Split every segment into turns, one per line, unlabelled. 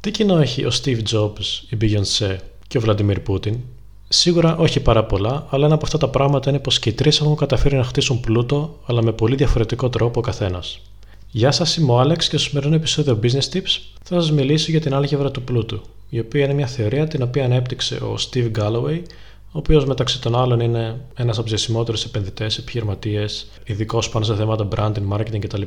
Τι κοινό έχει ο Steve Jobs, η Beyoncé και ο Vladimir Putin; Σίγουρα όχι πάρα πολλά, αλλά ένα από αυτά τα πράγματα είναι πως και οι τρεις έχουν καταφέρει να χτίσουν πλούτο, αλλά με πολύ διαφορετικό τρόπο ο καθένας. Γεια σας, είμαι ο Άλεξ και στο σημερινό επεισόδιο Business Tips θα σας μιλήσω για την άλγευρα του πλούτου, η οποία είναι μια θεωρία την οποία ανέπτυξε ο Steve Galloway, ο οποίος μεταξύ των άλλων είναι ένας από τους διασημότερου επενδυτές, επιχειρηματίες, ειδικός πάνω σε θέματα branding, marketing κτλ.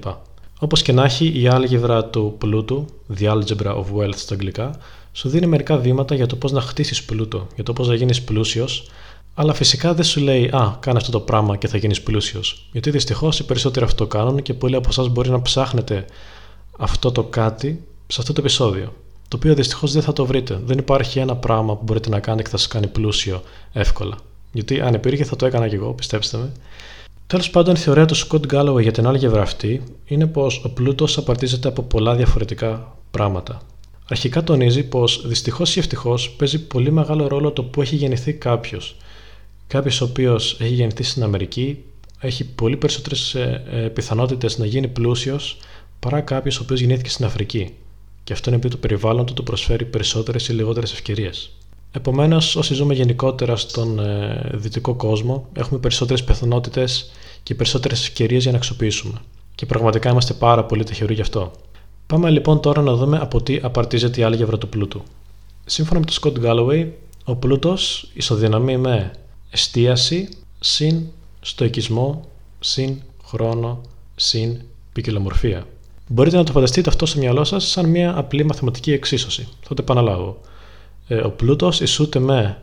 Όπως και να έχει, η άλγευρα του πλούτου, The Algebra of Wealth στα αγγλικά, σου δίνει μερικά βήματα για το πώς να χτίσεις πλούτο, για το πώς να γίνεις πλούσιος, αλλά φυσικά δεν σου λέει Α, κάνε αυτό το πράγμα και θα γίνεις πλούσιος. Γιατί δυστυχώς οι περισσότεροι αυτό κάνουν και πολλοί από εσάς μπορεί να ψάχνετε αυτό το κάτι σε αυτό το επεισόδιο. Το οποίο δυστυχώς δεν θα το βρείτε. Δεν υπάρχει ένα πράγμα που μπορείτε να κάνετε και θα σας κάνει πλούσιο εύκολα. Γιατί αν υπήρχε θα το έκανα και εγώ, πιστέψτε με. Τέλος πάντων, η θεωρία του Scott Galloway για την άλγευρα αυτή είναι πως ο πλούτος απαρτίζεται από πολλά διαφορετικά πράγματα. Αρχικά τονίζει πως δυστυχώς ή ευτυχώς παίζει πολύ μεγάλο ρόλο το που έχει γεννηθεί κάποιος. Κάποιος ο οποίος έχει γεννηθεί στην Αμερική έχει πολύ περισσότερες ε, πιθανότητες να γίνει πλούσιος παρά κάποιος ο οποίος γεννήθηκε στην Αφρική. Και αυτό είναι επειδή το περιβάλλον του του προσφέρει περισσότερες ή λιγότερες ευκαιρίες. Επομένως, όσοι ζούμε γενικότερα στον ε, δυτικό κόσμο, έχουμε περισσότερες πιθανότητες και περισσότερες ευκαιρίες για να αξιοποιήσουμε. Και πραγματικά είμαστε πάρα πολύ τυχεροί γι' αυτό. Πάμε λοιπόν τώρα να δούμε από τι απαρτίζεται η άλγευρα του πλούτου. Σύμφωνα με τον Scott Galloway, ο πλούτος ισοδυναμεί με εστίαση συν στοικισμό συν χρόνο συν ποικιλομορφία. Μπορείτε να το φανταστείτε αυτό στο μυαλό σας σαν μια απλή μαθηματική εξίσωση. Θα το επαναλάβω. Ε, ο πλούτος ισούται με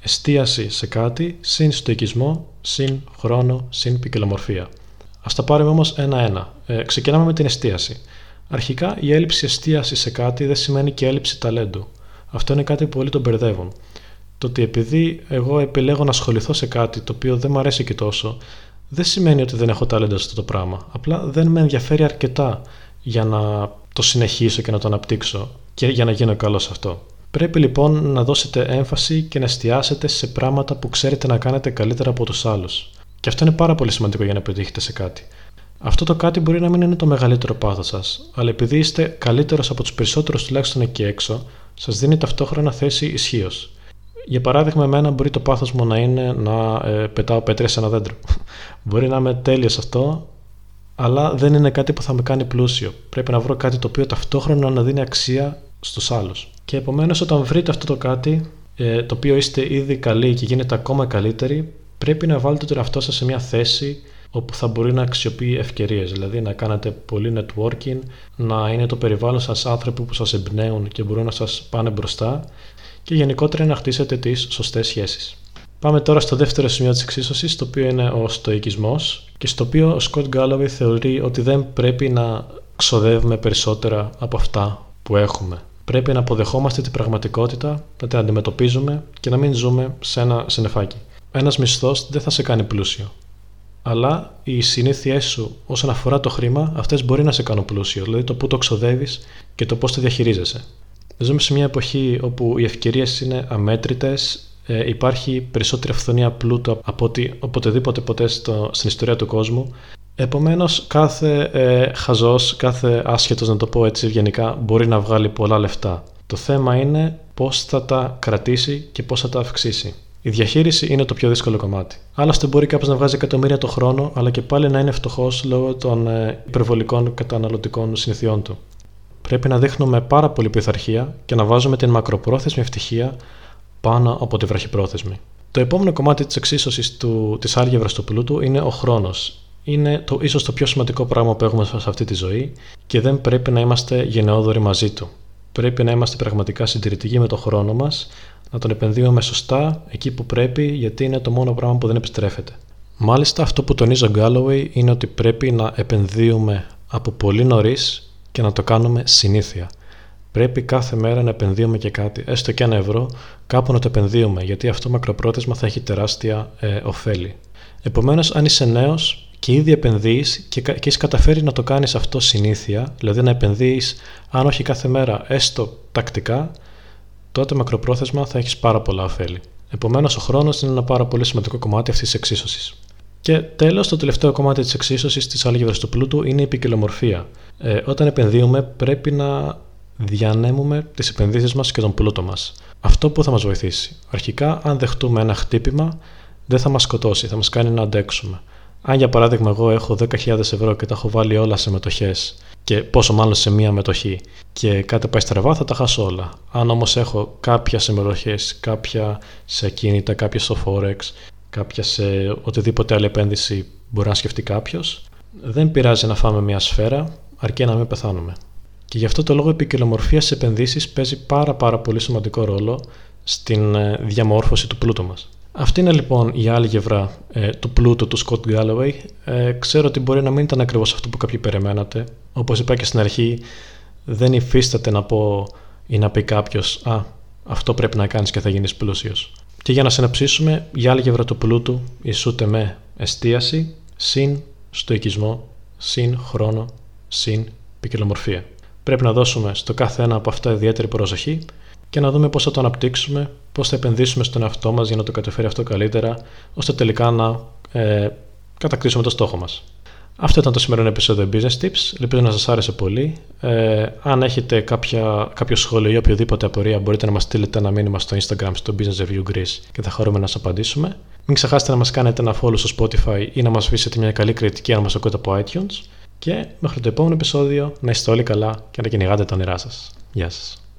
εστίαση σε κάτι συν στοικισμό συν χρόνο συν ποικιλομορφία. Α τα πάρουμε όμως ένα-ένα. Ε, ξεκινάμε με την εστίαση. Αρχικά, η έλλειψη εστίαση σε κάτι δεν σημαίνει και έλλειψη ταλέντου. Αυτό είναι κάτι που πολλοί τον μπερδεύουν. Το ότι επειδή εγώ επιλέγω να ασχοληθώ σε κάτι το οποίο δεν μου αρέσει και τόσο, δεν σημαίνει ότι δεν έχω ταλέντο σε αυτό το πράγμα. Απλά δεν με ενδιαφέρει αρκετά για να το συνεχίσω και να το αναπτύξω και για να γίνω καλός σε αυτό. Πρέπει λοιπόν να δώσετε έμφαση και να εστιάσετε σε πράγματα που ξέρετε να κάνετε καλύτερα από τους άλλους. Και αυτό είναι πάρα πολύ σημαντικό για να πετύχετε σε κάτι. Αυτό το κάτι μπορεί να μην είναι το μεγαλύτερο πάθος σας, αλλά επειδή είστε καλύτερος από τους περισσότερους τουλάχιστον εκεί έξω, σας δίνει ταυτόχρονα θέση ισχύως. Για παράδειγμα, εμένα μπορεί το πάθος μου να είναι να ε, πετάω πέτρε σε ένα δέντρο. μπορεί να είμαι τέλειος σε αυτό, αλλά δεν είναι κάτι που θα με κάνει πλούσιο. Πρέπει να βρω κάτι το οποίο ταυτόχρονα να δίνει αξία στους άλλους. Και επομένως, όταν βρείτε αυτό το κάτι, ε, το οποίο είστε ήδη καλοί και γίνεται ακόμα καλύτεροι, πρέπει να βάλετε τον εαυτό σας σε μια θέση όπου θα μπορεί να αξιοποιεί ευκαιρίες. Δηλαδή να κάνετε πολύ networking, να είναι το περιβάλλον σας άνθρωποι που σας εμπνέουν και μπορούν να σας πάνε μπροστά και γενικότερα να χτίσετε τις σωστές σχέσεις. Πάμε τώρα στο δεύτερο σημείο της εξίσωσης, το οποίο είναι ο στοικισμός και στο οποίο ο Σκοτ Γκάλοβι θεωρεί ότι δεν πρέπει να ξοδεύουμε περισσότερα από αυτά που έχουμε. Πρέπει να αποδεχόμαστε την πραγματικότητα, να την αντιμετωπίζουμε και να μην ζούμε σε ένα συνεφάκι. Ένας μισθός δεν θα σε κάνει πλούσιο αλλά οι συνήθειές σου όσον αφορά το χρήμα, αυτές μπορεί να σε κάνουν πλούσιο. Δηλαδή το πού το ξοδεύεις και το πώς το διαχειρίζεσαι. Ζούμε σε μια εποχή όπου οι ευκαιρίες είναι αμέτρητες, ε, υπάρχει περισσότερη αυθονία πλούτου από ότι οποτεδήποτε ποτέ στο, στην ιστορία του κόσμου. Επομένως, κάθε ε, χαζός, κάθε άσχετος, να το πω έτσι ευγενικά, μπορεί να βγάλει πολλά λεφτά. Το θέμα είναι πώς θα τα κρατήσει και πώς θα τα αυξήσει. Η διαχείριση είναι το πιο δύσκολο κομμάτι. Άλλωστε, μπορεί κάποιος να βγάζει εκατομμύρια το χρόνο, αλλά και πάλι να είναι φτωχός λόγω των ε, υπερβολικών καταναλωτικών συνηθιών του. Πρέπει να δείχνουμε πάρα πολύ πειθαρχία και να βάζουμε την μακροπρόθεσμη ευτυχία πάνω από τη βραχυπρόθεσμη. Το επόμενο κομμάτι της εξίσωσης της άλγευρας του πλούτου είναι ο χρόνος. Είναι το ίσως το πιο σημαντικό πράγμα που έχουμε σε αυτή τη ζωή και δεν πρέπει να είμαστε γενναιόδοροι μαζί του. Πρέπει να είμαστε πραγματικά συντηρητικοί με το χρόνο μας να τον επενδύουμε σωστά εκεί που πρέπει, γιατί είναι το μόνο πράγμα που δεν επιστρέφεται. Μάλιστα, αυτό που τονίζει ο Galloway είναι ότι πρέπει να επενδύουμε από πολύ νωρίς και να το κάνουμε συνήθεια. Πρέπει κάθε μέρα να επενδύουμε και κάτι, έστω και ένα ευρώ, κάπου να το επενδύουμε, γιατί αυτό μακροπρόθεσμα θα έχει τεράστια ε, ωφέλη. Επομένως, αν είσαι νέος και ήδη επενδύεις και, και έχεις καταφέρει να το κάνεις αυτό συνήθεια, δηλαδή να επενδύεις, αν όχι κάθε μέρα, έστω τακτικά, τότε μακροπρόθεσμα θα έχεις πάρα πολλά ωφέλη. Επομένως, ο χρόνος είναι ένα πάρα πολύ σημαντικό κομμάτι αυτής της εξίσωσης. Και τέλος, το τελευταίο κομμάτι της εξίσωσης της άλγευρας του πλούτου είναι η ποικιλομορφία. Ε, όταν επενδύουμε, πρέπει να διανέμουμε τις επενδύσεις μας και τον πλούτο μας. Αυτό που θα μας βοηθήσει. Αρχικά, αν δεχτούμε ένα χτύπημα, δεν θα μας σκοτώσει, θα μας κάνει να αντέξουμε. Αν για παράδειγμα εγώ έχω 10.000 ευρώ και τα έχω βάλει όλα σε μετοχές και πόσο μάλλον σε μία μετοχή και κάτι πάει στραβά θα τα χάσω όλα. Αν όμως έχω κάποια σε μετοχές, κάποια σε ακίνητα, κάποια στο forex, κάποια σε οτιδήποτε άλλη επένδυση μπορεί να σκεφτεί κάποιος, δεν πειράζει να φάμε μια σφαίρα αρκεί να μην πεθάνουμε. Και γι' αυτό το λόγο η ποικιλομορφία στις επενδύσεις παίζει πάρα πάρα πολύ σημαντικό ρόλο στην ε, διαμόρφωση του πλούτου μας. Αυτή είναι λοιπόν η άλλη γευρά ε, του πλούτου του Scott Galloway. Ε, ξέρω ότι μπορεί να μην ήταν ακριβώς αυτό που κάποιοι περιμένατε. Όπως είπα και στην αρχή, δεν υφίσταται να πω ή να πει κάποιος Α, αυτό πρέπει να κάνεις και θα γίνεις πλούσιος. Και για να συναψίσουμε, η άλλη γευρά του πλούτου ισούται με εστίαση, συν στοικισμό, συν χρόνο, συν ποικιλομορφία. Πρέπει να δώσουμε στο κάθε ένα από αυτά ιδιαίτερη προσοχή και να δούμε πώς θα το αναπτύξουμε, πώς θα επενδύσουμε στον εαυτό μας για να το καταφέρει αυτό καλύτερα, ώστε τελικά να ε, κατακτήσουμε το στόχο μας. Αυτό ήταν το σημερινό επεισόδιο Business Tips. Ελπίζω να σας άρεσε πολύ. Ε, αν έχετε κάποια, κάποιο σχόλιο ή οποιοδήποτε απορία, μπορείτε να μας στείλετε ένα μήνυμα στο Instagram, στο Business Review Greece και θα χαρούμε να σας απαντήσουμε. Μην ξεχάσετε να μας κάνετε ένα follow στο Spotify ή να μας αφήσετε μια καλή κριτική αν μας ακούτε από iTunes. Και μέχρι το επόμενο επεισόδιο να είστε όλοι καλά και να κυνηγάτε τα όνειρά σας. Γεια σας.